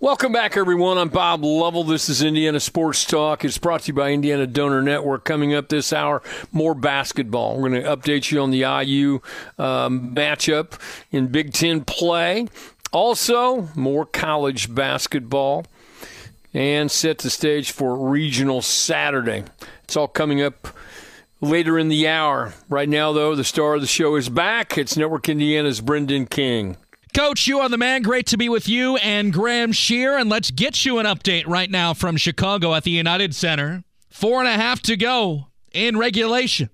Welcome back, everyone. I'm Bob Lovell. This is Indiana Sports Talk. It's brought to you by Indiana Donor Network. Coming up this hour, more basketball. We're going to update you on the IU um, matchup in Big Ten play. Also, more college basketball and set the stage for regional Saturday. It's all coming up later in the hour. Right now, though, the star of the show is back. It's Network Indiana's Brendan King. Coach, you are the man. Great to be with you and Graham Shear. And let's get you an update right now from Chicago at the United Center. Four and a half to go in regulation.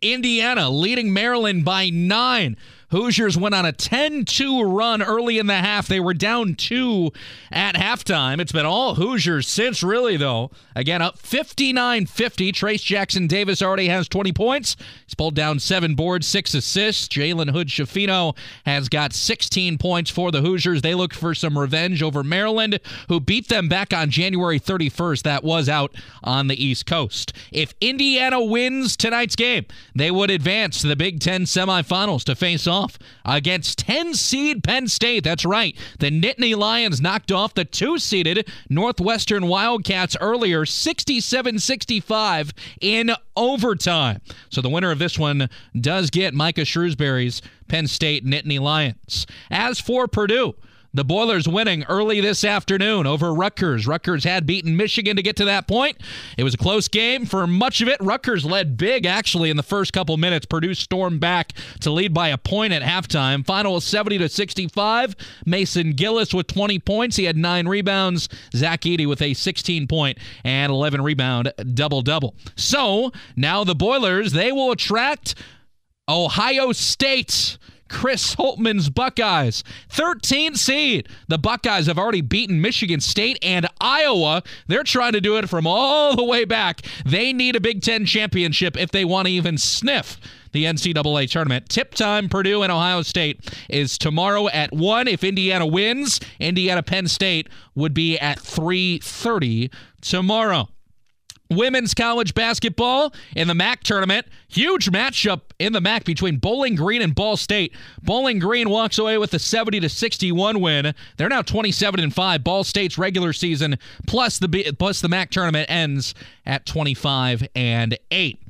Indiana leading Maryland by nine. Hoosiers went on a 10 2 run early in the half. They were down two at halftime. It's been all Hoosiers since, really, though. Again, up 59 50. Trayce Jackson Davis already has 20 points. He's pulled down seven boards, six assists. Jalen Hood Schifino has got 16 points for the Hoosiers. They look for some revenge over Maryland, who beat them back on January 31st. That was out on the East Coast. If Indiana wins tonight's game, they would advance to the Big Ten semifinals to face off off against 10 seed Penn State. That's right. The Nittany Lions knocked off the two seeded Northwestern Wildcats earlier, 67 65 in overtime. So the winner of this one does get Micah Shrewsberry's Penn State Nittany Lions. As for Purdue, the Boilers winning early this afternoon over Rutgers. Rutgers had beaten Michigan to get to that point. It was a close game for much of it. Rutgers led big, actually, in the first couple minutes. Purdue stormed back to lead by a point at halftime. Final was 70 to 65. Mason Gillis with 20 points. He had nine rebounds. Zach Edey with a 16 point and 11 rebound double double. So now the Boilers, they will attract Ohio State Chris Holtmann's Buckeyes. 13 seed. The Buckeyes have already beaten Michigan State and Iowa. They're trying to do it from all the way back. They need a Big Ten championship if they want to even sniff the NCAA tournament. Tip time, Purdue and Ohio State is tomorrow at 1. If Indiana wins, Indiana Penn State would be at 3:30 tomorrow. Women's college basketball in the MAC tournament. Huge matchup in the MAC between Bowling Green and Ball State. Bowling Green walks away with a 70 to 61 win. They're now 27 and 5. Ball State's regular season plus the plus the MAC tournament ends at 25 and 8.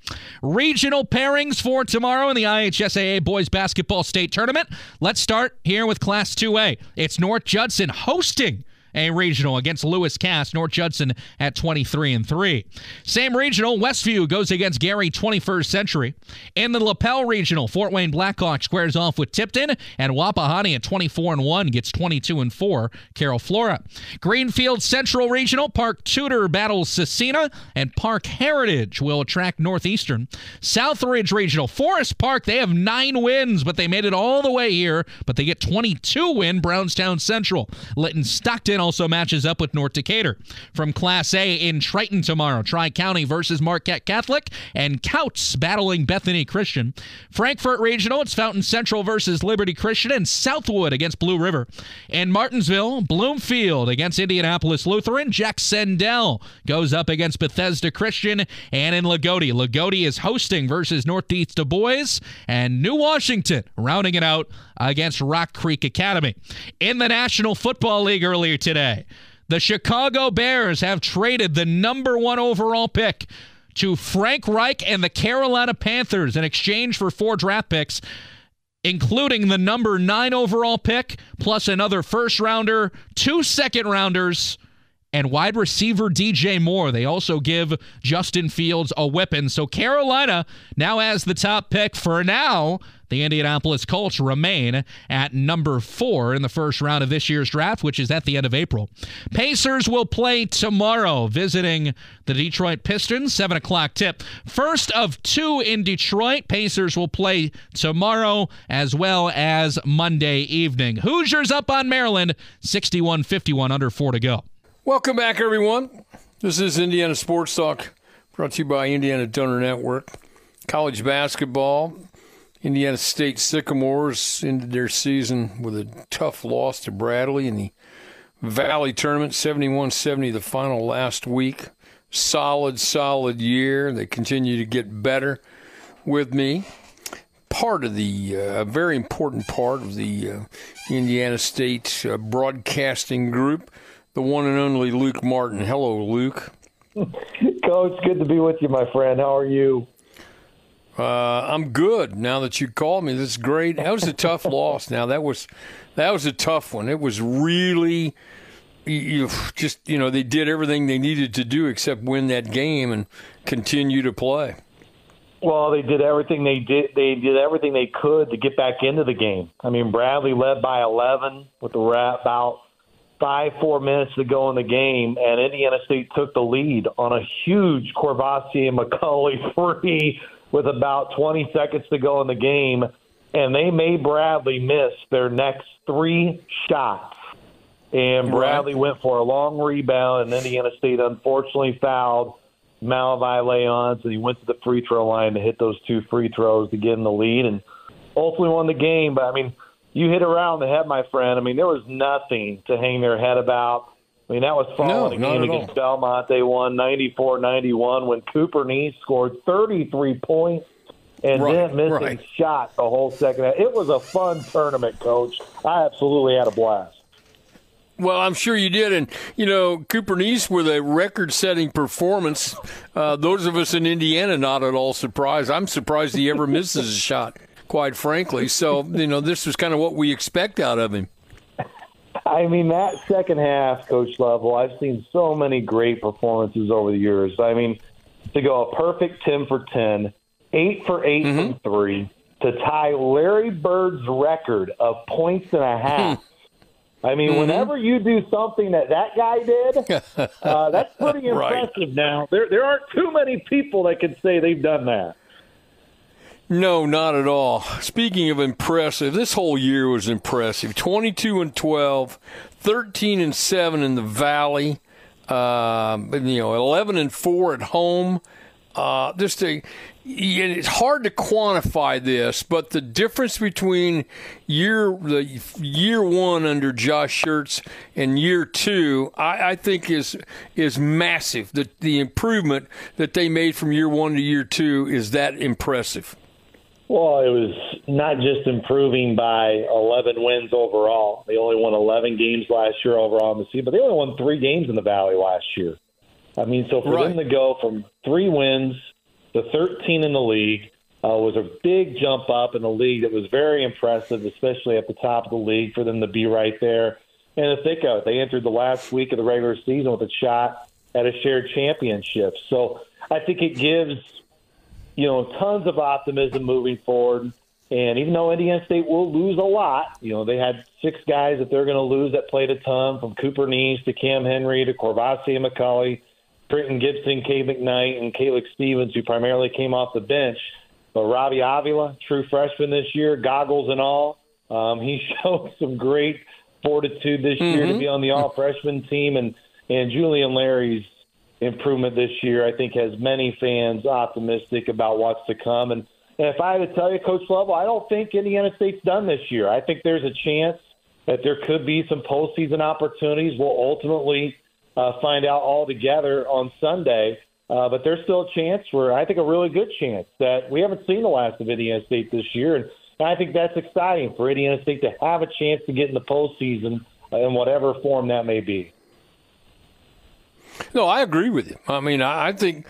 Regional pairings for tomorrow in the IHSAA boys basketball state tournament. Let's start here with Class 2A. It's North Judson hosting a regional against Lewis Cass. North Judson at 23 and 3. Same regional, Westview goes against Gary 21st Century. In the Lapel regional, Fort Wayne Blackhawk squares off with Tipton, and Wapahani at 24 and 1 gets 22 and 4. Carroll Flora. Greenfield Central Regional, Park Tudor battles Cecina, and Parke Heritage will attract Northeastern. Southridge Regional, Forest Park, they have nine wins, but they made it all the way here, but they get 22 win Brownstown Central. Linton Stockton also matches up with North Decatur. From Class A in Triton tomorrow, Tri County versus Marquette Catholic, and Kouts battling Bethany Christian. Frankfort Regional, it's Fountain Central versus Liberty Christian, and Southwood against Blue River. In Martinsville, Bloomfield against Indianapolis Lutheran. Jac-Cen-Del goes up against Bethesda Christian. And in Loogootee, Loogootee is hosting versus Northeast Dubois, and New Washington rounding it out against Rock Creek Academy. In the National Football League earlier today, today. The Chicago Bears have traded the number one overall pick to Frank Reich and the Carolina Panthers in exchange for four draft picks, including the number nine overall pick, plus another first rounder, two second rounders, and wide receiver DJ Moore. They also give Justin Fields a weapon. So Carolina now has the top pick for now. The Indianapolis Colts remain at number four in the first round of this year's draft, which is at the end of April. Pacers will play tomorrow, visiting the Detroit Pistons, 7 o'clock tip. First of two in Detroit. Pacers will play tomorrow as well as Monday evening. Hoosiers up on Maryland, 61 51, under four to go. Welcome back, everyone. This is Indiana Sports Talk, brought to you by Indiana Donor Network. college basketball. Indiana State Sycamores ended their season with a tough loss to Bradley in the Valley Tournament, 71 70, the final last week. Solid, solid year. They continue to get better with me. Part of the, uh, very important part of the uh, Indiana State uh, broadcasting group, the one and only Luke Martin. Hello, Luke. Coach, good to be with you, my friend. How are you? Uh, I'm good now that you called me. This is great. That was a tough loss. Now that was that was a tough one. It was really you just you know they did everything they needed to do except win that game and continue to play. Well, they did everything they did. They did everything they could to get back into the game. I mean, Bradley led by 11 with the wrap about five four minutes to go in the game, and Indiana State took the lead on a huge Courvoisier and McCauley free with about 20 seconds to go in the game, and they made Bradley miss their next three shots. And Bradley right. went for a long rebound, and Indiana State unfortunately fouled Malevy Leons, and he went to the free throw line to hit those two free throws to get in the lead, and ultimately won the game. But I mean, you hit around the head, my friend. I mean, there was nothing to hang their head about. I mean, that was following no, a game against all. Belmont. They won 94-91 when Cooper Neese scored 33 points and right, then missing right. shot the whole second half. It was a fun tournament, Coach. I absolutely had a blast. Well, I'm sure you did. And, you know, Cooper Neese with a record setting performance. Uh, those of us in Indiana not at all surprised. I'm surprised he ever misses a shot, quite frankly. So, you know, this was kind of what we expect out of him. I mean, that second half, Coach Lovell, I've seen so many great performances over the years. I mean, to go a perfect 10 for 10, 8 for 8 mm-hmm. from 3, to tie Larry Bird's record of points and a half. I mean, mm-hmm. whenever you do something that that guy did, uh, that's pretty impressive. right. Now, there there aren't too many people that can say they've done that. No, not at all. Speaking of impressive, this whole year was impressive. 22 and 12, 13 and 7 in the Valley, uh, you know, 11 and 4 at home. Uh, just a, it's hard to quantify this, but the difference between year the year one under Josh Schertz and year two, I, I, think is is massive. The the improvement that they made from year one to year two is that impressive. Well, it was not just improving by 11 wins overall. They only won 11 games last year overall in the season, but they only won three games in the Valley last year. I mean, so for right. them to go from three wins to 13 in the league uh, was a big jump up in the league that was very impressive, especially at the top of the league for them to be right there. And to think of it, they entered the last week of the regular season with a shot at a shared championship. So I think it gives you know, tons of optimism moving forward. And even though Indiana State will lose a lot, you know, they had six guys that they're going to lose that played a ton from Cooper Neese to Cam Henry to Courvoisier and McCauley, Trenton Gibson, Cade McKnight, and Caleb Stevens, who primarily came off the bench. But Robbie Avila, true freshman this year, goggles and all, um, he showed some great fortitude this mm-hmm. year to mm-hmm. be on the all freshman team. And, and Julian Larry's improvement this year, I think has many fans optimistic about what's to come. And, and if I had to tell you, Coach Lovell, I don't think Indiana State's done this year. I think there's a chance that there could be some postseason opportunities. We'll ultimately uh, find out all together on Sunday. Uh, but there's still a chance for, I think, a really good chance that we haven't seen the last of Indiana State this year. And I think that's exciting for Indiana State to have a chance to get in the postseason in whatever form that may be. No, I agree with you. I mean, I think,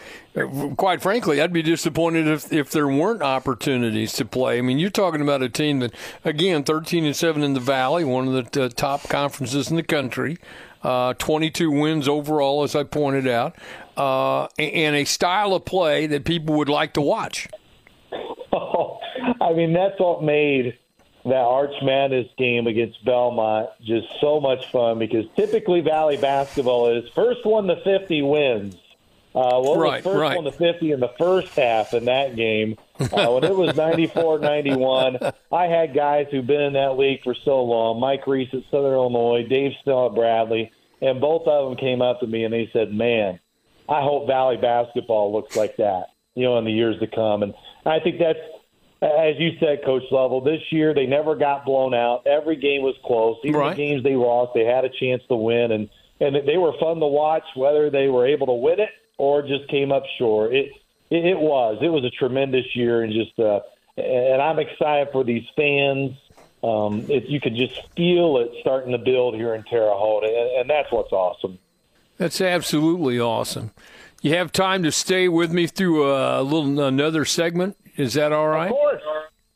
quite frankly, I'd be disappointed if, if there weren't opportunities to play. I mean, you're talking about a team that, again, 13 and 7 in the Valley, one of the top conferences in the country, uh, 22 wins overall, as I pointed out, uh, and a style of play that people would like to watch. Oh, I mean, that's what made that Arch Madness game against Belmont just so much fun because typically Valley basketball is first one to 50 wins. Uh, what right, first right. one to 50 in the first half in that game? Uh, when it was 94 91, I had guys who've been in that league for so long Mike Reis at Southern Illinois, Dave Snell at Bradley, and both of them came up to me and they said, Man, I hope Valley basketball looks like that you know, in the years to come. And I think that's, as you said, Coach Lovell, this year they never got blown out. Every game was close. Even right. the games they lost, they had a chance to win, and and they were fun to watch, whether they were able to win it or just came up short. It it, it was it was a tremendous year, and just uh, and I'm excited for these fans. Um, it, you could just feel it starting to build here in Terre Haute, and, and that's what's awesome. That's absolutely awesome. You have time to stay with me through a little another segment. Is that all right? Of course.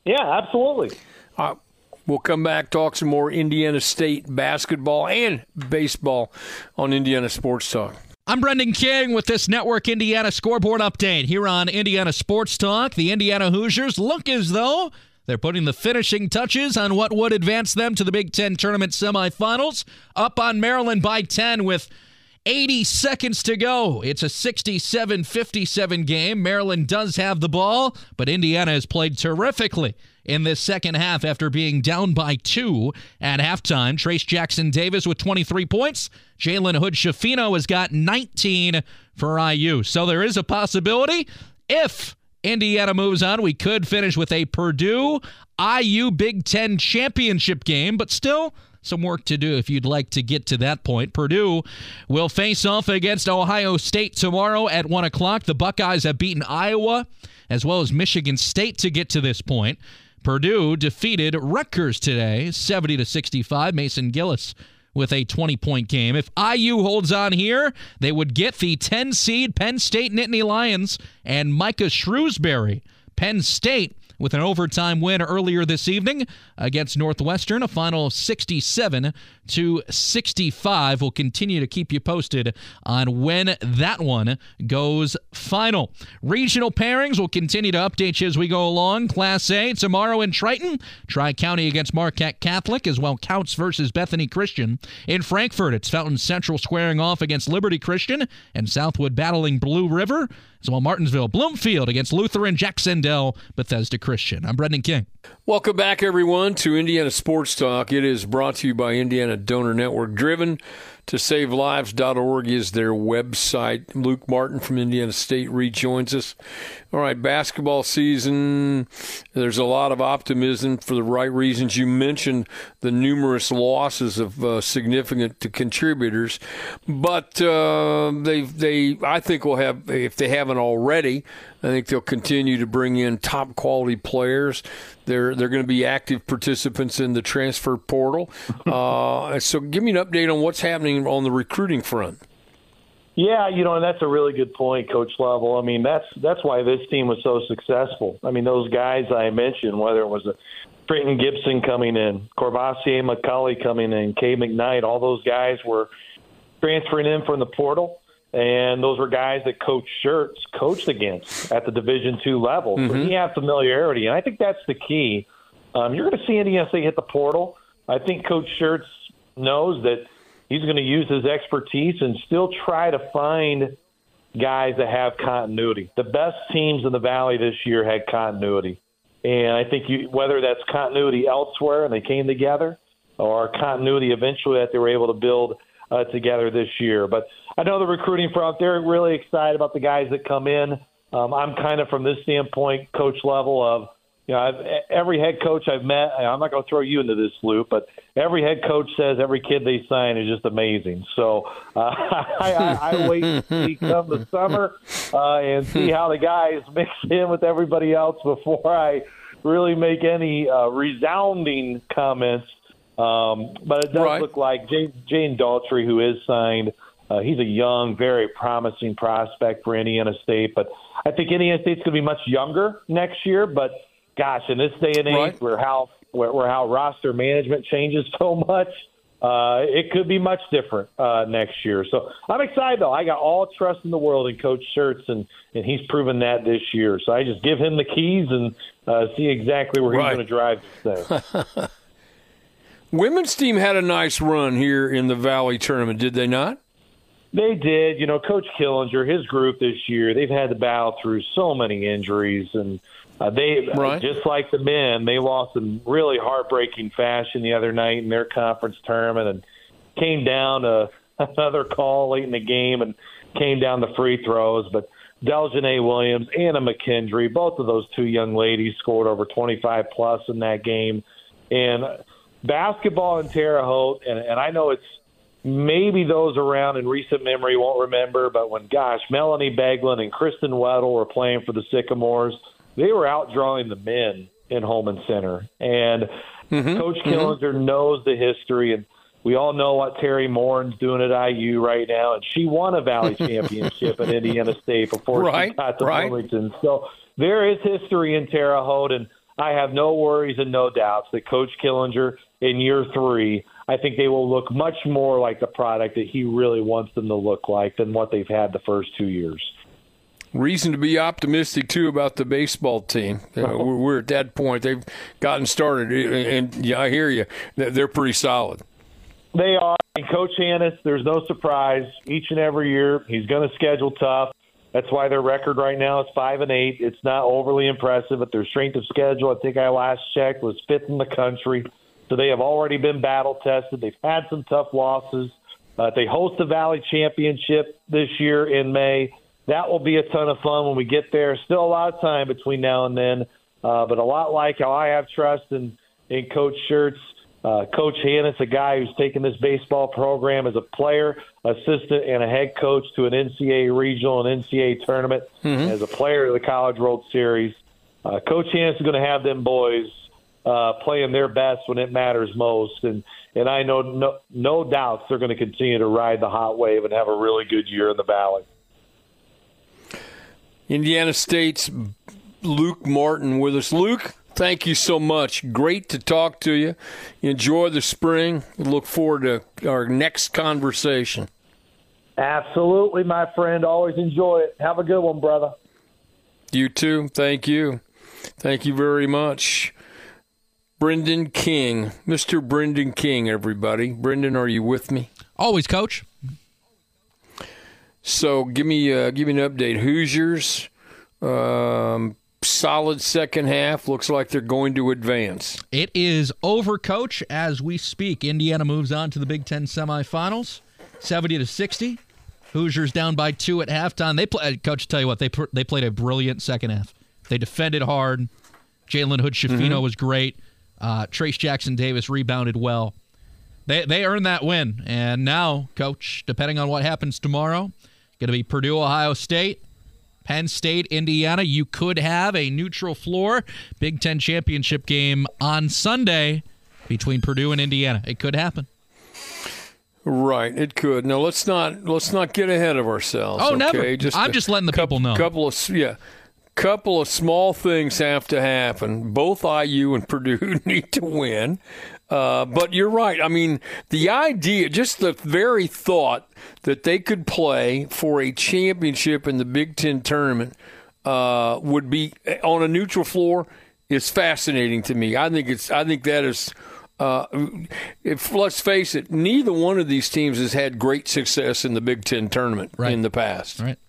Yeah, absolutely. Uh, we'll come back talk some more Indiana State basketball and baseball on Indiana Sports Talk. I'm Brendan King with this Network Indiana scoreboard update here on Indiana Sports Talk. The Indiana Hoosiers look as though they're putting the finishing touches on what would advance them to the Big Ten tournament semifinals. Up on Maryland by 10 with 80 seconds to go. It's a 67 57 game. Maryland does have the ball, but Indiana has played terrifically in this second half after being down by two at halftime. Trayce Jackson Davis with 23 points. Jalen Hood Schifino has got 19 for IU. So there is a possibility if Indiana moves on, we could finish with a Purdue IU Big Ten championship game, but still some work to do if you'd like to get to that point. Purdue will face off against Ohio State tomorrow at 1 o'clock. The Buckeyes have beaten Iowa as well as Michigan State to get to this point. Purdue defeated Rutgers today, 70 to 65. Mason Gillis with a 20 point game. If IU holds on here, they would get the 10 seed Penn State Nittany Lions and Micah Shrewsberry. Penn State with an overtime win earlier this evening against Northwestern, a final of 67 to 65. We'll continue to keep you posted on when that one goes final. Regional pairings will continue to update you as we go along. Class A tomorrow in Triton, Tri County against Marquette Catholic, as well Kouts versus Bethany Christian. In Frankfort, it's Fountain Central squaring off against Liberty Christian and Southwood battling Blue River. As well, Martinsville, Bloomfield against Lutheran, Jac-Cen-Del, Bethesda Christian. I'm Brendan King. Welcome back, everyone, to Indiana Sports Talk. It is brought to you by Indiana Donor Network. Driven to savelives.org is their website. Luke Martin from Indiana State rejoins us. All right, basketball season. There's a lot of optimism for the right reasons. You mentioned the numerous losses of uh, significant contributors, but uh, they they I think will have if they haven't already. I think they'll continue to bring in top quality players. They're they're going to be active participants in the transfer portal. Uh, so, give me an update on what's happening on the recruiting front. Yeah, you know, and that's a really good point, Coach Lovell. I mean, that's that's why this team was so successful. I mean, those guys I mentioned, whether it was a Trenton Gibson coming in, Courvoisier McCauley coming in, Cade McKnight, all those guys were transferring in from the portal and those were guys that Coach Schertz coached against at the Division two level. Mm-hmm. So he had familiarity, and I think that's the key. Um, you're going to see State hit the portal. I think Coach Schertz knows that he's going to use his expertise and still try to find guys that have continuity. The best teams in the Valley this year had continuity, and I think you, whether that's continuity elsewhere and they came together, or continuity eventually that they were able to build uh, together this year. But I know the recruiting front, they're really excited about the guys that come in. Um, I'm kind of from this standpoint, coach Lovell of, you know, I've, every head coach I've met, I'm not going to throw you into this loop, but every head coach says every kid they sign is just amazing. So uh, I, I, I wait to see come the summer uh, and see how the guys mix in with everybody else before I really make any uh, resounding comments. Um, but it does right. look like Jane, Jane Daltrey, who is signed, uh, he's a young, very promising prospect for Indiana State, but I think Indiana State's going to be much younger next year. But gosh, in this day and age, right. where how where, where how roster management changes so much, uh, it could be much different uh, next year. So I'm excited though. I got all trust in the world in Coach Schertz, and and he's proven that this year. So I just give him the keys and uh, see exactly where right. he's going to drive this thing. Women's team had a nice run here in the Valley tournament, did they not? They did. You know, Coach Killinger, his group this year, they've had to battle through so many injuries, and uh, they right. just like the men, they lost in really heartbreaking fashion the other night in their conference tournament, and came down to another call late in the game, and came down the free throws. But Deljanae Williams, and Anna McKendry. Both of those two young ladies scored over 25 plus in that game. And basketball in Terre Haute, and, and I know it's maybe those around in recent memory won't remember, but when, gosh, Melanie Boeglin and Kristen Weddle were playing for the Sycamores, they were outdrawing the men in Hulman Center. And mm-hmm, Coach mm-hmm. Killinger knows the history, and we all know what Teri Moren's doing at IU right now, and she won a Valley championship at Indiana State before right, she got to right. Bloomington. So there is history in Terre Haute, and I have no worries and no doubts that Coach Killinger in year three, I think they will look much more like the product that he really wants them to look like than what they've had the first two years. Reason to be optimistic too about the baseball team. Uh, we're, we're, at that point; they've gotten started, and yeah, I hear you. They're pretty solid. They are. And Coach Hannahs, there's no surprise. Each and every year, he's going to schedule tough. That's why their record right now is five and eight. It's not overly impressive, but their strength of schedule, I think I last checked, was fifth in the country. So they have already been battle tested. They've had some tough losses. Uh, they host the Valley Championship this year in May. That will be a ton of fun when we get there. Still a lot of time between now and then, uh, but a lot like how I have trust in, in Coach Schertz. Uh, Coach Hannahs, a guy who's taken this baseball program as a player, assistant, and a head coach to an NCAA regional and NCAA tournament, mm-hmm. as a player of the College World Series. Uh, Coach Hannahs is going to have them boys uh, playing their best when it matters most. And and I know no, no doubts they're going to continue to ride the hot wave and have a really good year in the Valley. Indiana State's Luke Martin with us. Luke, thank you so much. Great to talk to you. Enjoy the spring. Look forward to our next conversation. Absolutely, my friend. Always enjoy it. Have a good one, brother. You too. Thank you. Thank you very much. Brendan King, Mr. Brendan King, everybody. Brendan, are you with me? Always, Coach. So, give me uh, give me an update. Hoosiers, um, solid second half. Looks like they're going to advance. It is over, Coach. As we speak, Indiana moves on to the Big Ten semifinals, seventy to sixty. Hoosiers down by two at halftime. They play, Coach. Tell you what, they they played a brilliant second half. They defended hard. Jalen Hood Schifino mm-hmm. was great. Uh, Trayce Jackson Davis rebounded well. They they earned that win, and now, coach, depending on what happens tomorrow, going to be Purdue, Ohio State, Penn State, Indiana. You could have a neutral floor Big Ten championship game on Sunday between Purdue and Indiana. It could happen. Right, it could. Now let's not let's not get ahead of ourselves. Oh, okay? never. Just I'm just letting the couple, people know. Couple of yeah, couple of small things have to happen. Both IU and Purdue need to win. Uh, but you're right. I mean, the idea, just the very thought that they could play for a championship in the Big Ten tournament uh, would be on a neutral floor is fascinating to me. I think it's. I think that is. Uh, if let's face it, neither one of these teams has had great success in the Big Ten tournament right. in the past. Right.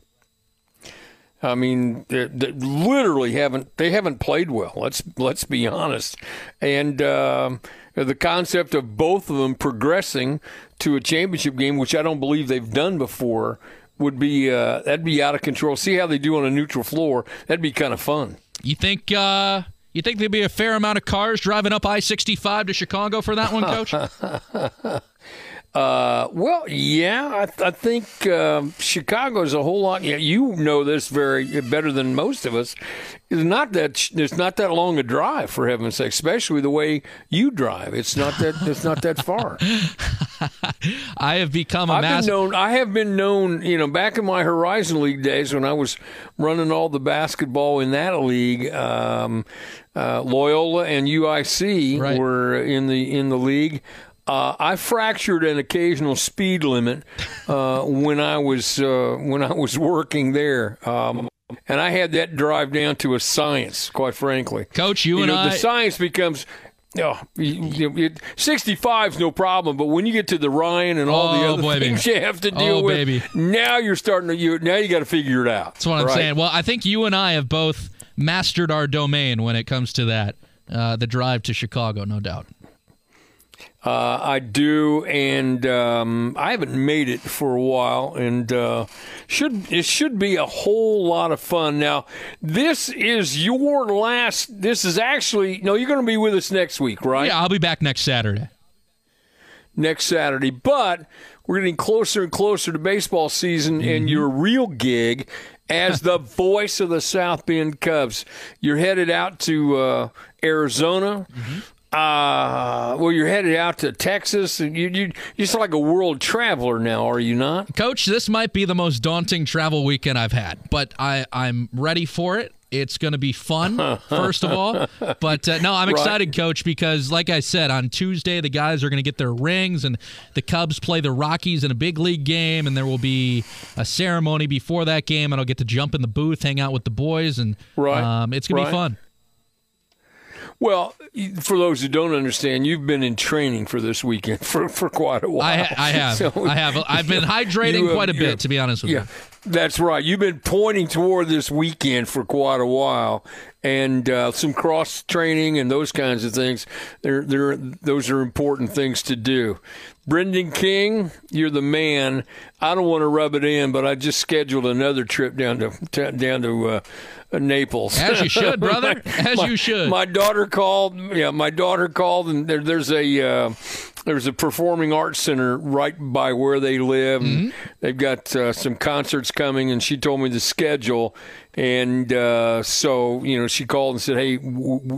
I mean, they, literally haven't they haven't played well. Let's let's be honest. And um, the concept of both of them progressing to a championship game, which I don't believe they've done before, would be uh, that'd be out of control. See how they do on a neutral floor. That'd be kind of fun. You think? Uh, you think there'd be a fair amount of cars driving up I sixty five to Chicago for that one, Coach? Uh, well, yeah, I, th- I think um, Chicago is a whole lot. Yeah, you know this very better than most of us. It's not that it's not that long a drive for heaven's sake, especially the way you drive. It's not that it's not that far. I have become a I've mass- been known. I have been known. You know, back in my Horizon League days when I was running all the basketball in that league. Um, uh, Loyola and UIC right. were in the in the league. Uh, I fractured an occasional speed limit uh, when I was uh, when I was working there, um, and I had that drive down to a science. Quite frankly, Coach, you, you and know, I, the science becomes. Oh, you, you, 65 is no problem, but when you get to the Ryan and all oh, the other baby. things you have to deal oh, with, baby. now you're starting to you now you got to figure it out. That's what I'm right? saying. Well, I think you and I have both mastered our domain when it comes to that. Uh, the drive to Chicago, no doubt. Uh, I do, and um, I haven't made it for a while, and uh, should it should be a whole lot of fun. Now, this is your last. This is actually no. You're going to be with us next week, right? Yeah, I'll be back next Saturday. Next Saturday, but we're getting closer and closer to baseball season, Mm-hmm. and your real gig as the voice of the South Bend Cubs. You're headed out to uh, Arizona. Mm-hmm. Uh, well, you're headed out to Texas, and you you you're just like a world traveler now, are you not? Coach, this might be the most daunting travel weekend I've had, but I, I'm ready for it. It's going to be fun, first of all. But uh, no, I'm excited, Coach, because like I said, on Tuesday, the guys are going to get their rings, and the Cubs play the Rockies in a big league game, and there will be a ceremony before that game, and I'll get to jump in the booth, hang out with the boys, and Right. um, it's going to Right. be fun. Well, for those who don't understand, you've been in training for this weekend for, for quite a while. I, ha- I have. So I have. I've been hydrating have- quite a bit, to be honest with Yeah, you. that's right. You've been pointing toward this weekend for quite a while, and uh, some cross training and those kinds of things. They're, they're, those are important things to do. Brendan King, you're the man. I don't want to rub it in, but I just scheduled another trip down to, to down to uh, Naples. As you should, brother. As my, you should. My daughter called. Yeah, my daughter called, and there, there's a uh, there's a performing arts center right by where they live. Mm-hmm. they've got uh, some concerts coming, and she told me the schedule. And uh, so, you know, she called and said, "Hey,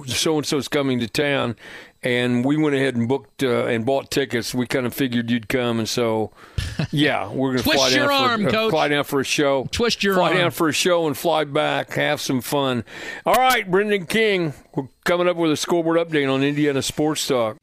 so and so's coming to town." And we went ahead and booked uh, and bought tickets. We kind of figured you'd come, and so yeah, we're going to Twist fly your down arm, for, uh, Coach. fly down for a show. Twist your fly arm. down for a show and fly back, have some fun. All right, Brendan King, we're coming up with a scoreboard update on Indiana Sports Talk.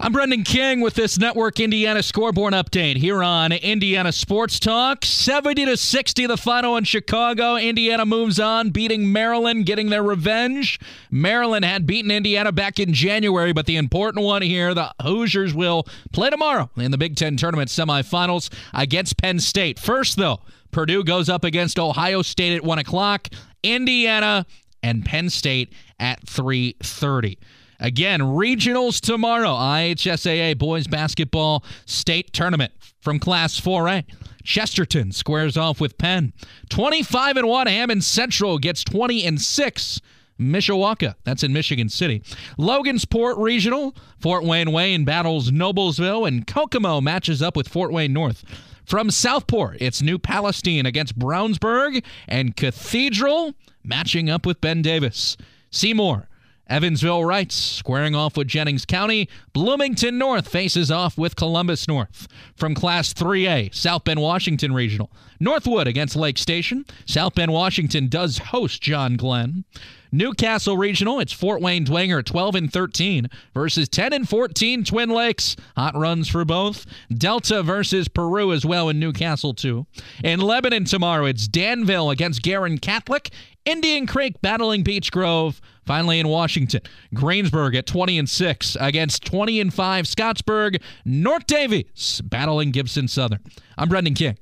I'm Brendan King with this Network Indiana scoreboard update here on Indiana Sports Talk. 70 to 60 the final in Chicago. Indiana moves on, beating Maryland, getting their revenge. Maryland had beaten Indiana back in January, but the important one here, the Hoosiers will play tomorrow in the Big 10 tournament semifinals against Penn State. First though, Purdue goes up against Ohio State at 1 o'clock. Indiana and Penn State at 3:30. Again, regionals tomorrow. IHSAA boys basketball state tournament from Class 4A. Chesterton squares off with Penn. 25 and 1 Hammond Central gets 20 and 6. Mishawaka, that's in Michigan City. Logansport Regional, Fort Wayne Wayne battles Noblesville, and Kokomo matches up with Fort Wayne North. From Southport, it's New Palestine against Brownsburg, and Cathedral matching up with Ben Davis. Seymour, Evansville Reitz squaring off with Jennings County. Bloomington North faces off with Columbus North. From Class 3A, South Bend Washington Regional. Northwood against Lake Station. South Bend Washington does host John Glenn. Newcastle Regional, it's Fort Wayne Dwenger 12 and 13 versus 10 and 14 Twin Lakes. Hot runs for both. Delta versus Peru as well in Newcastle too. In Lebanon tomorrow, it's Danville against Guerin Catholic. Indian Creek battling Beech Grove. Finally in Washington, Greensburg at 20 and 6 against 20 and 5 Scottsburg. North Davies battling Gibson Southern. I'm Brendan King.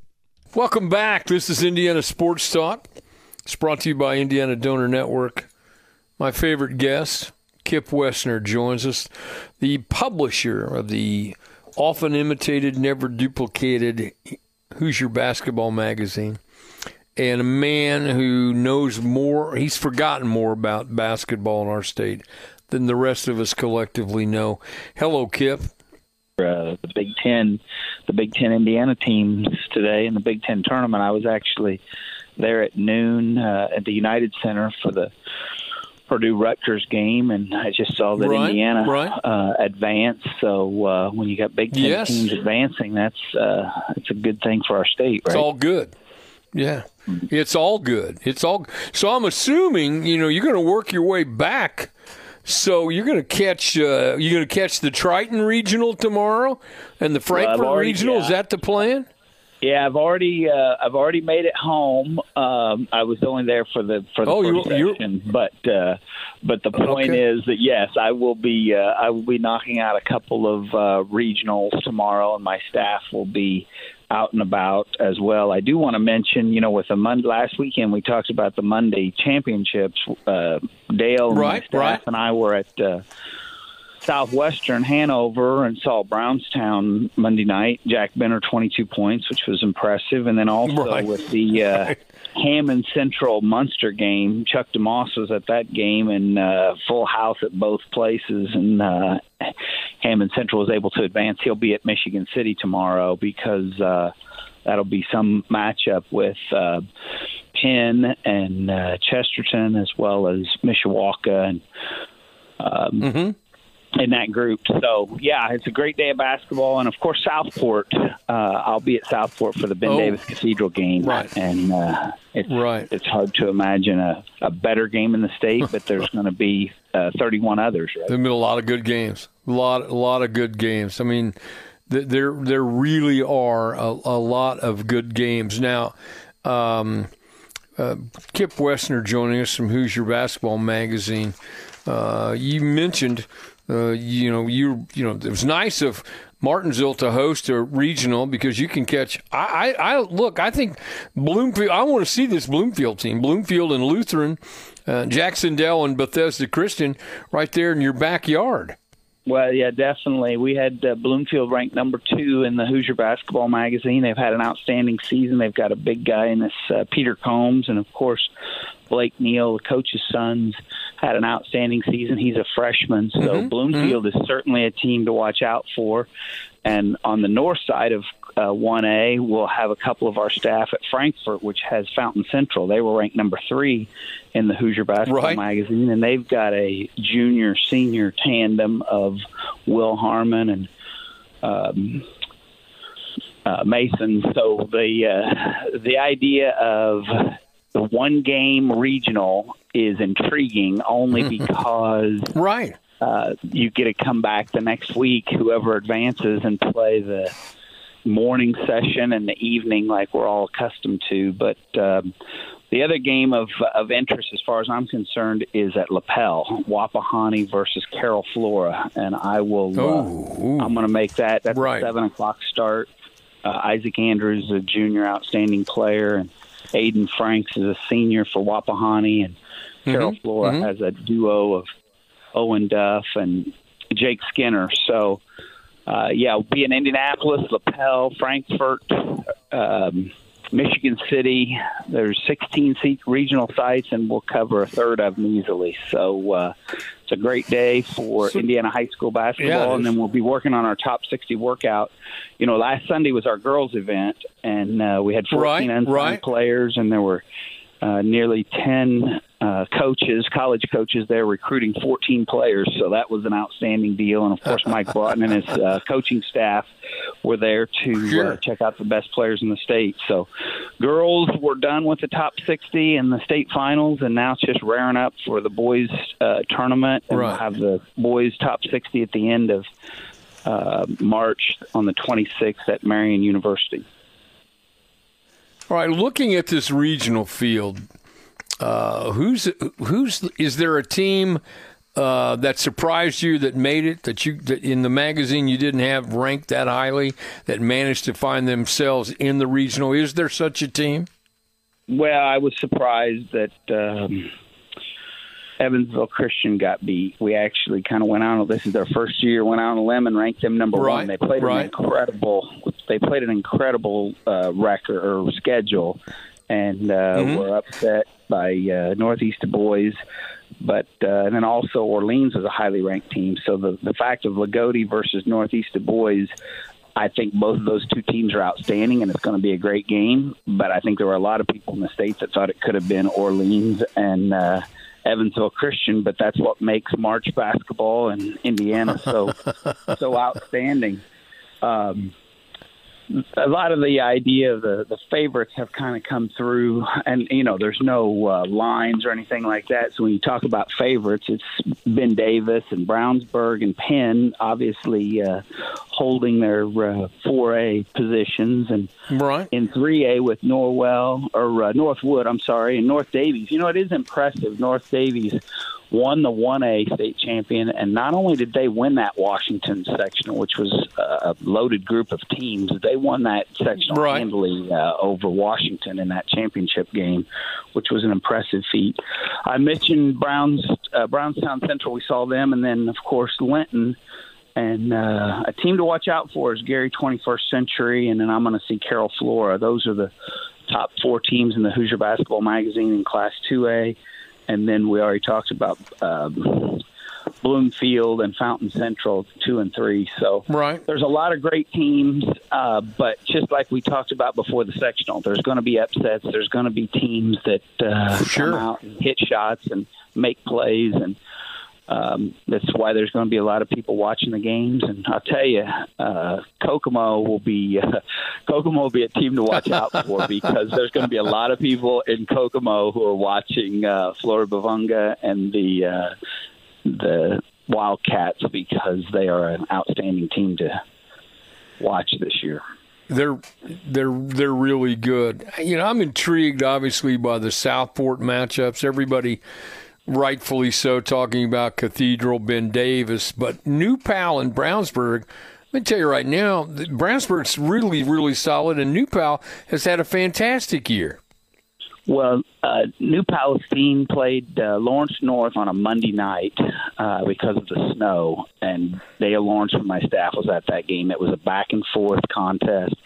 Welcome back. This is Indiana Sports Talk. It's brought to you by Indiana Donor Network. My favorite guest, Kip Wessner, joins us, the publisher of the often imitated, never duplicated Hoosier Basketball magazine, and a man who knows more, he's forgotten more about basketball in our state than the rest of us collectively know. Hello, Kip. uh, the Big Ten, the Big Ten Indiana teams today in the Big Ten tournament. I was actually there at noon uh, at the United Center for the Purdue Rutgers game, and I just saw that Right, Indiana right. uh, advanced. So uh, when you got Big Ten Yes. teams advancing, that's uh, it's a good thing for our state, It's all good. Yeah. It's all good. It's all so I'm assuming, you know, you're going to work your way back. So you're going to catch uh, you're going to catch the Triton Regional tomorrow and the Frankfort already- Regional. Is that the plan? Yeah, I've already uh, I've already made it home. Um, I was only there for the for the Oh, first you- session, but uh, but the point Okay. is that yes, I will be uh, I will be knocking out a couple of uh, regionals tomorrow, and my staff will be out and about as well. I do want to mention, you know, with the Monday last weekend we talked about the Monday championships. Uh, Dale, and Right, staff, right. and I were at. Uh, Southwestern Hanover and saw Brownstown Monday night. Jack Benner 22 points, which was impressive, and then also Right. with the uh, Hammond Central Munster game, Chuck DeMoss was at that game and uh, full house at both places, and uh, Hammond Central was able to advance. He'll be at Michigan City tomorrow because uh, that'll be some matchup with. Uh, Penn and uh, Chesterton, as well as Mishawaka and um, in that group. So yeah, it's a great day of basketball, and of course Southport. Uh, I'll be at Southport for the Ben Oh. Davis Cathedral game, Right. And uh, it's Right. it's hard to imagine a, a better game in the state, but there's going to be uh, 31 others. Right? There've been a lot of good games. A lot, a lot of good games. I mean, th- there, there really are a, a lot of good games now. Um, uh, Kip Wessner joining us from Hoosier Basketball Magazine. Uh, you mentioned, uh, you know, you you know, it was nice of Martinsville to host a regional because you can catch. I, I, I look. I think Bloomfield. I want to see this Bloomfield team. Bloomfield and Lutheran, uh, Jac-Cen-Del and Bethesda Christian, right there in your backyard. Well, yeah, definitely. We had uh, Bloomfield ranked number two in the Hoosier Basketball Magazine. They've had an outstanding season. They've got a big guy in this uh, Peter Combs, and of course Blake Neal, the coach's sons, had an outstanding season. He's a freshman, so Bloomfield is certainly a team to watch out for. And on the north side of uh, 1A, we'll have a couple of our staff at Frankfort, which has Fountain Central. They were ranked number three in the Hoosier Basketball Right. Magazine, and they've got a junior senior tandem of Will Harmon and um, uh, Mason. So the uh, the idea of the one game regional is intriguing only because Right. uh, you get to come back the next week, whoever advances, and play the morning session and the evening like we're all accustomed to. But um, the other game of of interest, as far as I'm concerned, is at Lapel, Wapahani versus Carroll Flora, and I will. Oh, Uh. I'm going to make that. That's Right. a seven o'clock start. Uh, Isaac Andrews is a junior outstanding player, and Aiden Franks is a senior for Wapahani, and Carroll Mhm, Flora mhm. has a duo of Owen Duff and Jake Skinner. So, uh, yeah, we'll be in Indianapolis, Lapel, Frankfort, um, Michigan City. There's 16 seat regional sites, and we'll cover a third of them easily. So uh, it's a great day for So- Indiana high school basketball, it and then we'll be working on our top 60 workout. You know, last Sunday was our girls' event, and uh, we had 14 Right, unsigned right. players, and there were uh, nearly 10 uh, coaches, college coaches there recruiting 14 players. So that was an outstanding deal. And of course, Mike Broughton and his uh, coaching staff were there to Sure. uh, check out the best players in the state. So girls were done with the top 60 in the state finals, and now it's just raring up for the boys uh, tournament. And we'll have the boys top 60 at the end of uh, March on the 26th at Marian University. All right, looking at this regional field, uh, who's who's is there a team uh, that surprised you that made it that you that in the magazine you didn't have ranked that highly that managed to find themselves in the regional? Is there such a team? Well, I was surprised that um, Evansville Christian got beat. We actually kind of went out. This is their first year. Went out on a limb and ranked them number Right, one. They played right. an incredible. They played an incredible uh, record or schedule, and uh, Mhm. were upset by uh, Northeast boys. But uh, and then also Orleans was a highly ranked team. So the the fact of Loogootee versus Northeast boys. I think both of those two teams are outstanding, and it's going to be a great game. But I think there were a lot of people in the states that thought it could have been Orleans and uh, Evansville Christian. But that's what makes March basketball in Indiana so so outstanding. Um, a lot of the idea of the the favorites have kind of come through, and you know, there's no uh, lines or anything like that. So when you talk about favorites, it's Ben Davis and Brownsburg and Penn, obviously uh, holding their uh, 4A positions, and Right. in 3A with Norwell or uh, Northwood, I'm sorry, and North Davies. You know, it is impressive. North Davies won the 1A state champion, and not only did they win that Washington sectional, which was a loaded group of teams, they won that sectional Right. handily uh, over Washington in that championship game, which was an impressive feat. I mentioned Browns, uh, Brownstown Central. We saw them, and then of course Linton. And uh, a team to watch out for is Gary 21st Century, and then I'm going to see Carroll Flora. Those are the top four teams in the Hoosier Basketball Magazine in Class 2A. And then we already talked about um, Bloomfield and Fountain Central, two and three. So Right. there's a lot of great teams, uh, but just like we talked about before the sectional, there's going to be upsets. There's going to be teams that uh, Sure. come out and hit shots and make plays, and um, that's why there's going to be a lot of people watching the games. And I'll tell you, uh, Kokomo will be uh, Kokomo will be a team to watch out for because there's going to be a lot of people in Kokomo who are watching uh, Flory Bidunga and the uh, the Wildcats because they are an outstanding team to watch this year. They're they're they're really good. You know, I'm intrigued obviously by the Southport matchups. Everybody rightfully so talking about Cathedral Ben Davis, but New Pal and Brownsburg. Let me tell you right now, Brownsburg's really really solid, and New Pal has had a fantastic year. Well, uh, New Palestine played uh, Lawrence North on a Monday night uh, because of the snow, and Dale Lawrence from my staff was at that game. It was a back and forth contest,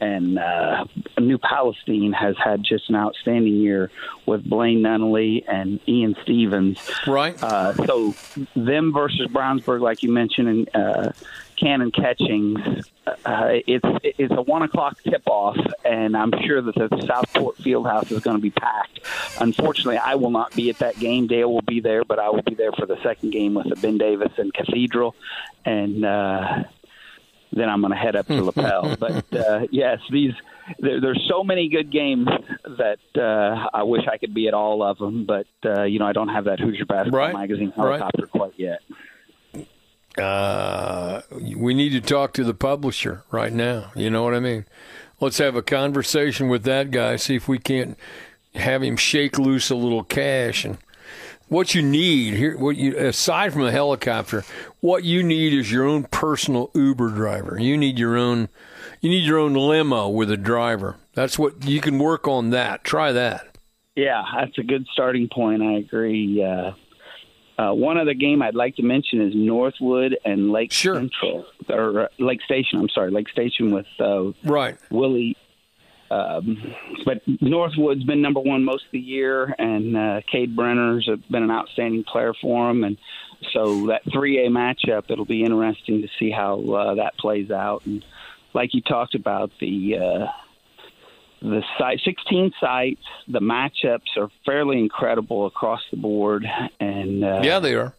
and uh, New Palestine has had just an outstanding year with Blaine Nunnally and Ian Stevens. Right. Uh, so them versus Brownsburg, like you mentioned, and uh, Kanon Catchings, uh, it's it's a one o'clock tip off, and I'm sure that the Southport Fieldhouse is going to be packed. Unfortunately, I will not be at that game. Dale will be there, but I will be there for the second game with the Ben Davis and Cathedral, and uh, then I'm going to head up to Lapel. But uh, yes, these there, there's so many good games that uh, I wish I could be at all of them, but uh, you know I don't have that Hoosier Basketball Right. Magazine Right. helicopter quite yet. Uh, we need to talk to the publisher right now. You know what I mean? Let's have a conversation with that guy. See if we can't have him shake loose a little cash and what you need here. What you aside from a helicopter, what you need is your own personal Uber driver. You need your own. You need your own limo with a driver. That's what you can work on. That try that. Yeah, that's a good starting point. I agree. Uh, uh, one other game I'd like to mention is Northwood and Lake Sure. Central or uh, Lake Station. I'm sorry, Lake Station with uh, Right. Willie. Um, but Northwood's been number one most of the year, and uh, Cade Brenner's been an outstanding player for him. And so that 3A matchup, it'll be interesting to see how uh, that plays out. And like you talked about, the uh, the site, 16 sites, the matchups are fairly incredible across the board, and uh, Yeah, they are.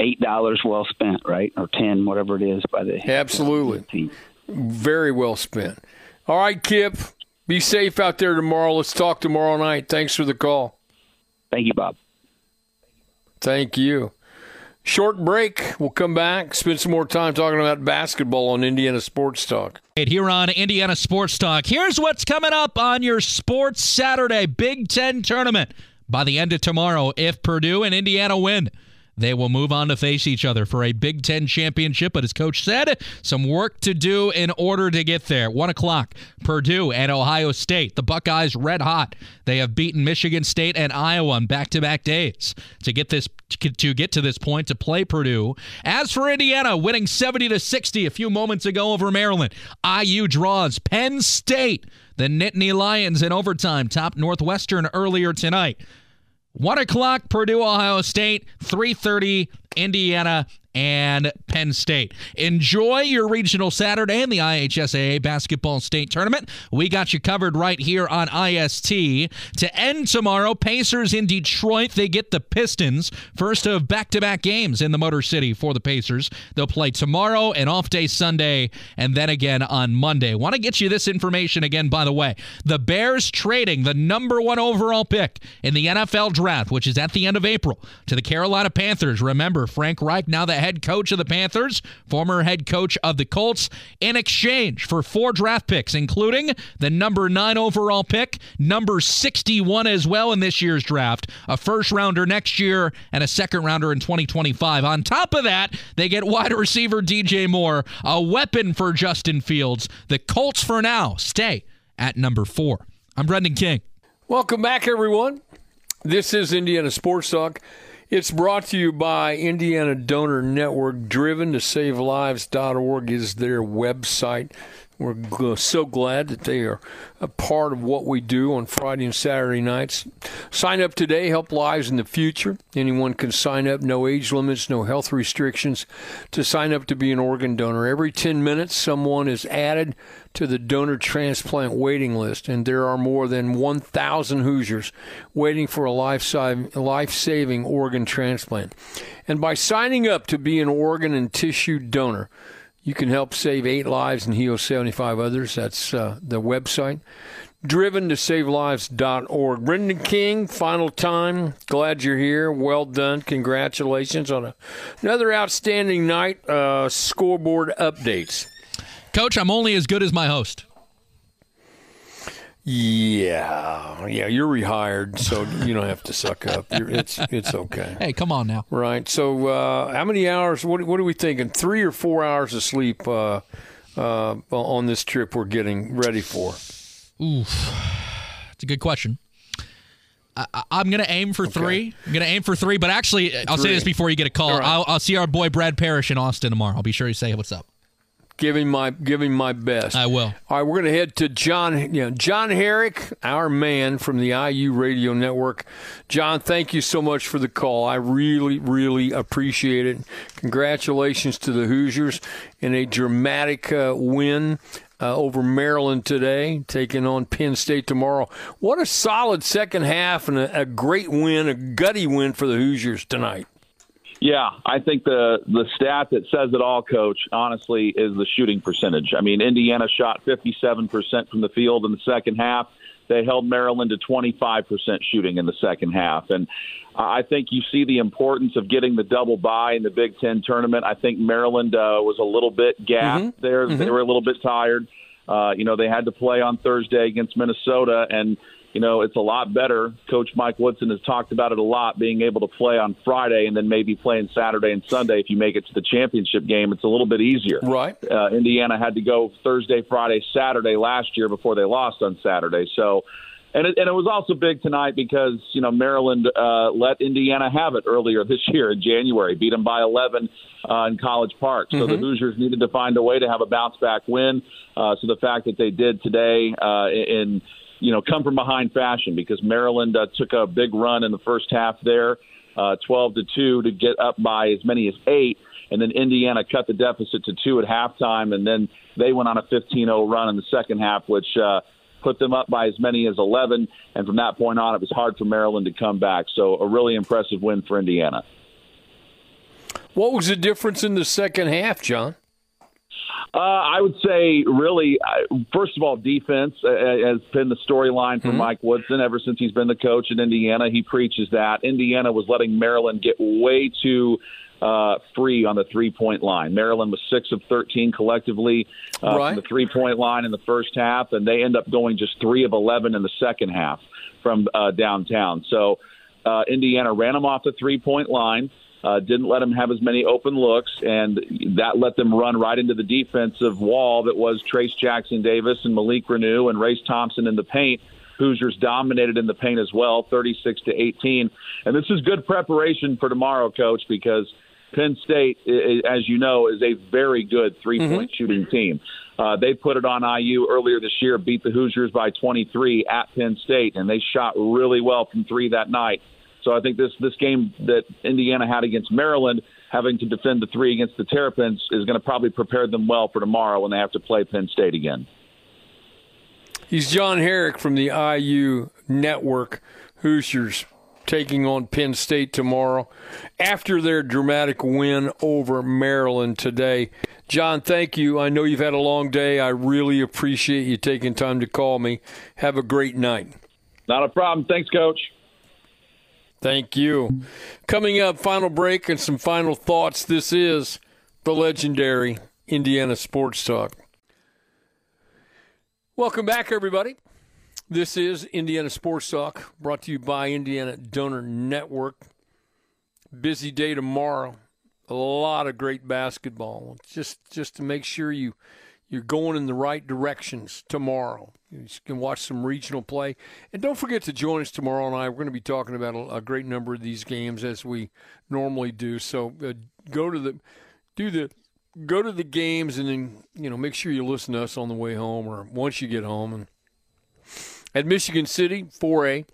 eight dollars well spent, right, or ten, whatever it is, by the Absolutely. team. Very well spent. All right, Kip. Be safe out there tomorrow. Let's talk tomorrow night. Thanks for the call. Thank you, Bob. Thank you. Short break. We'll come back, spend some more time talking about basketball on Indiana Sports Talk. Here on Indiana Sports Talk. Here's what's coming up on your Sports Saturday Big Ten tournament. By the end of tomorrow, if Purdue and Indiana win, they will move on to face each other for a Big Ten championship. But as Coach said, some work to do in order to get there. One o'clock, Purdue and Ohio State. The Buckeyes red hot. They have beaten Michigan State and Iowa on back-to-back days to get this to get to this point to play Purdue. As for Indiana, winning 70 to 60 a few moments ago over Maryland. IU draws Penn State. The Nittany Lions in overtime top Northwestern earlier tonight. One o'clock, Purdue, Ohio State. Three thirty, Indiana and Penn State. Enjoy your regional Saturday in the IHSAA basketball state tournament. We got you covered right here on IST. To end tomorrow, Pacers in Detroit. They get the Pistons. First of back-to-back games in the Motor City for the Pacers. They'll play tomorrow and off day Sunday, and then again on Monday. Want to get you this information again, by the way. The Bears trading the number one overall pick in the NFL draft, which is at the end of April, to the Carolina Panthers. Remember, Frank Reich, now the head coach of the Panthers, former head coach of the Colts, in exchange for four draft picks, including the number nine overall pick, number 61 as well in this year's draft, a first rounder next year, and a second rounder in 2025. On top of that, they get wide receiver DJ Moore, a weapon for Justin Fields. The Colts, for now, stay at number four. I'm Brendan King. Welcome back, everyone. This is Indiana Sports Talk. It's brought to you by Indiana Donor Network. Driven to Save Lives.org is their website. We're so glad that they are a part of what we do on Friday and Saturday nights. Sign up today, help lives in the future. Anyone can sign up, no age limits, no health restrictions to sign up to be an organ donor. Every 10 minutes, someone is added to the donor transplant waiting list, and there are more than 1,000 Hoosiers waiting for a life saving organ transplant. And by signing up to be an organ and tissue donor, you can help save eight lives and heal 75 others. That's uh, the website. Driven to savelives.org. Brendan King, final time. Glad you're here. Well done. Congratulations on a, another outstanding night. Uh, scoreboard updates. Coach, I'm only as good as my host. Yeah, yeah, you're rehired, so you don't have to suck up. You're, it's it's okay. Hey, come on now. Right. So, uh, how many hours? What what are we thinking? Three or four hours of sleep uh, uh, on this trip we're getting ready for? Oof, it's a good question. I, am going to aim for okay. three. I'm going to aim for three, but actually, I'll say this before you get a call. Right. I'll, I'll see our boy Brad Parrish in Austin tomorrow. I'll be sure to say what's up giving my giving my best. I will. All right, we're going to head to John. You know, John Herrick, our man from the IU Radio Network. John, thank you so much for the call. I really, really appreciate it. Congratulations to the Hoosiers in a dramatic uh, win. Uh, over Maryland today, taking on Penn State tomorrow. What a solid second half and a, a great win, a gutty win for the Hoosiers tonight. Yeah, I think the the stat that says it all, Coach, honestly, is the shooting percentage. I mean, Indiana shot 57% from the field in the second half. They held Maryland to 25% shooting in the second half, and I think you see the importance of getting the double bye in the Big Ten tournament. I think Maryland uh, was a little bit gassed mm-hmm. there; mm-hmm. they were a little bit tired. Uh, you know, they had to play on Thursday against Minnesota, and you know, it's a lot better. Coach Mike Woodson has talked about it a lot, being able to play on Friday and then maybe playing Saturday and Sunday if you make it to the championship game. It's a little bit easier. Right. Uh, Indiana had to go Thursday, Friday, Saturday last year before they lost on Saturday. So, and it, and it was also big tonight because you know Maryland uh, let Indiana have it earlier this year in January, beat them by 11 uh, in College Park. So mm-hmm. the Hoosiers needed to find a way to have a bounce back win. Uh, so the fact that they did today uh, in you know, come from behind fashion because Maryland uh, took a big run in the first half there, uh, 12 to 2 to get up by as many as eight. And then Indiana cut the deficit to two at halftime, and then they went on a 15-0 run in the second half, which uh, put them up by as many as 11. And from that point on, it was hard for Maryland to come back. So a really impressive win for Indiana. What was the difference in the second half, John? Uh, I would say, really, uh, first of all, defense uh, has been the storyline for mm-hmm. Mike Woodson ever since he's been the coach in Indiana. He preaches that Indiana was letting Maryland get way too uh, free on the three point line. Maryland was six of 13 collectively uh, right. from the three point line in the first half, and they end up going just three of 11 in the second half from uh, downtown. So uh, Indiana ran them off the three point line uh, didn't let them have as many open looks, and that let them run right into the defensive wall that was Trayce Jackson Davis and Malik Reneau and Race Thompson in the paint. Hoosiers dominated in the paint as well, 36 to 18. And this is good preparation for tomorrow, Coach, because Penn State, as you know, is a very good three-point mm-hmm. shooting team. Uh, they put it on IU earlier this year, beat the Hoosiers by 23 at Penn State, and they shot really well from three that night. So I think this this game that Indiana had against Maryland, having to defend the three against the Terrapins, is going to probably prepare them well for tomorrow when they have to play Penn State again. He's John Herrick from the IU Network. Hoosiers taking on Penn State tomorrow after their dramatic win over Maryland today. John, thank you. I know you've had a long day. I really appreciate you taking time to call me. Have a great night. Not a problem. Thanks, Coach. Thank you. Coming up, final break and some final thoughts. This is the legendary Indiana Sports Talk. Welcome back, everybody. This is Indiana Sports Talk, brought to you by Indiana Donor Network. Busy day tomorrow. A lot of great basketball. Just just to make sure you you're going in the right directions tomorrow. You can watch some regional play. And don't forget to join us tomorrow night. We're going to be talking about a, a great number of these games as we normally do. So uh, go to the do the go to the games and then you know make sure you listen to us on the way home or once you get home and at Michigan City 4A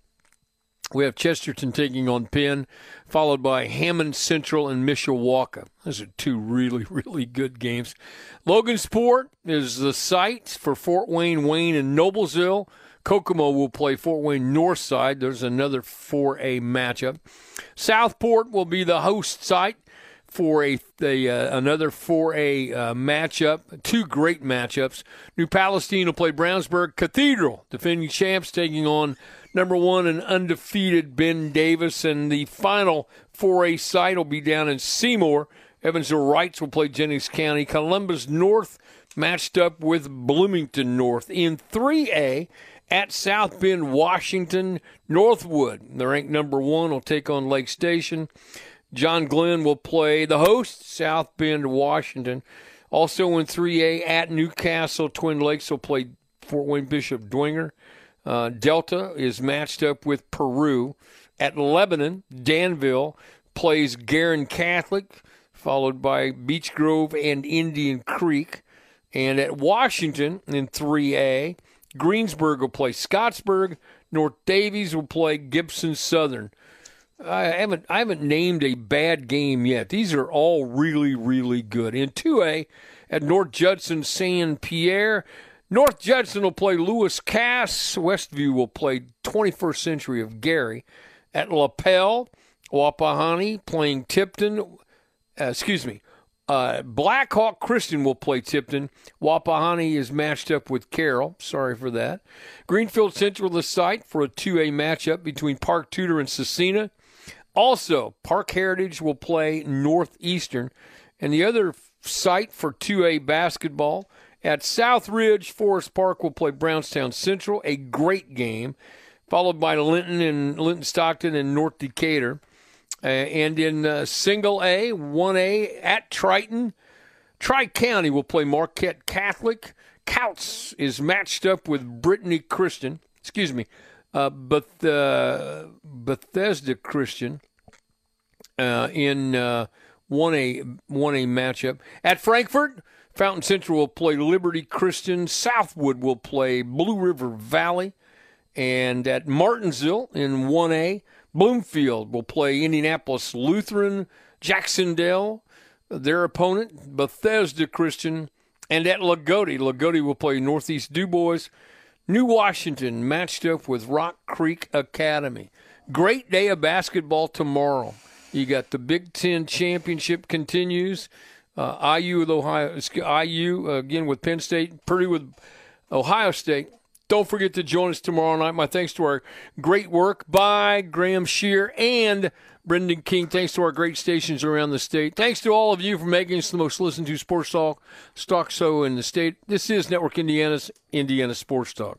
we have Chesterton taking on Penn, followed by Hammond Central and Mishawaka. Those are two really, really good games. Logansport is the site for Fort Wayne, Wayne, and Noblesville. Kokomo will play Fort Wayne Northside. There's another 4A matchup. Southport will be the host site for a, a uh, another 4A uh, matchup. Two great matchups. New Palestine will play Brownsburg Cathedral, defending champs, taking on number one and undefeated Ben Davis. And the final 4A site will be down in Seymour. Evansville Reitz will play Jennings County. Columbus North matched up with Bloomington North. In 3A, at South Bend, Washington, Northwood, the ranked number one, will take on Lake Station. John Glenn will play the host, South Bend, Washington. Also in 3A at Newcastle, Twin Lakes will play Fort Wayne Bishop Dwenger. Uh, Delta is matched up with Peru. At Lebanon, Danville plays Guerin Catholic, followed by Beech Grove and Indian Creek. And at Washington in 3A, Greensburg will play Scottsburg. North Daviess will play Gibson Southern. I haven't I haven't named a bad game yet. These are all really really good. In 2A at North Judson Saint Pierre, North Judson will play Lewis Cass. Westview will play 21st Century of Gary. At Lapel, Wapahani playing Tipton. Uh, excuse me. Uh, Blackhawk Christian will play Tipton. Wapahani is matched up with Carroll. Sorry for that. Greenfield Central, the site for a 2A matchup between Park Tudor and Scecina. Also, Parke Heritage will play Northeastern. And the other site for 2A basketball at South Ridge, Forest Park will play Brownstown Central, a great game, followed by Linton and Linton Stockton and North Decatur. Uh, and in uh, single A, 1A at Triton, Tri County will play Marquette Catholic. Kouts is matched up with Brittany Christian. Excuse me, uh, Beth- uh, Bethesda Christian uh, in 1A uh, 1A matchup. At Frankfort, Fountain Central will play Liberty Christian. Southwood will play Blue River Valley. And at Martinsville in 1A, Bloomfield will play Indianapolis Lutheran. Jac-Cen-Del, their opponent, Bethesda Christian. And at Loogootee, Loogootee will play Northeast DuBois. New Washington matched up with Rock Creek Academy. Great day of basketball tomorrow. You got the Big Ten championship continues. Uh, IU with Ohio, IU uh, again with Penn State, Purdue with Ohio State. Don't forget to join us tomorrow night. My thanks to our great work by Graham Shear and Brendan King. Thanks to our great stations around the state. Thanks to all of you for making us the most listened to sports talk, stock show in the state. This is Network Indiana's Indiana Sports Talk.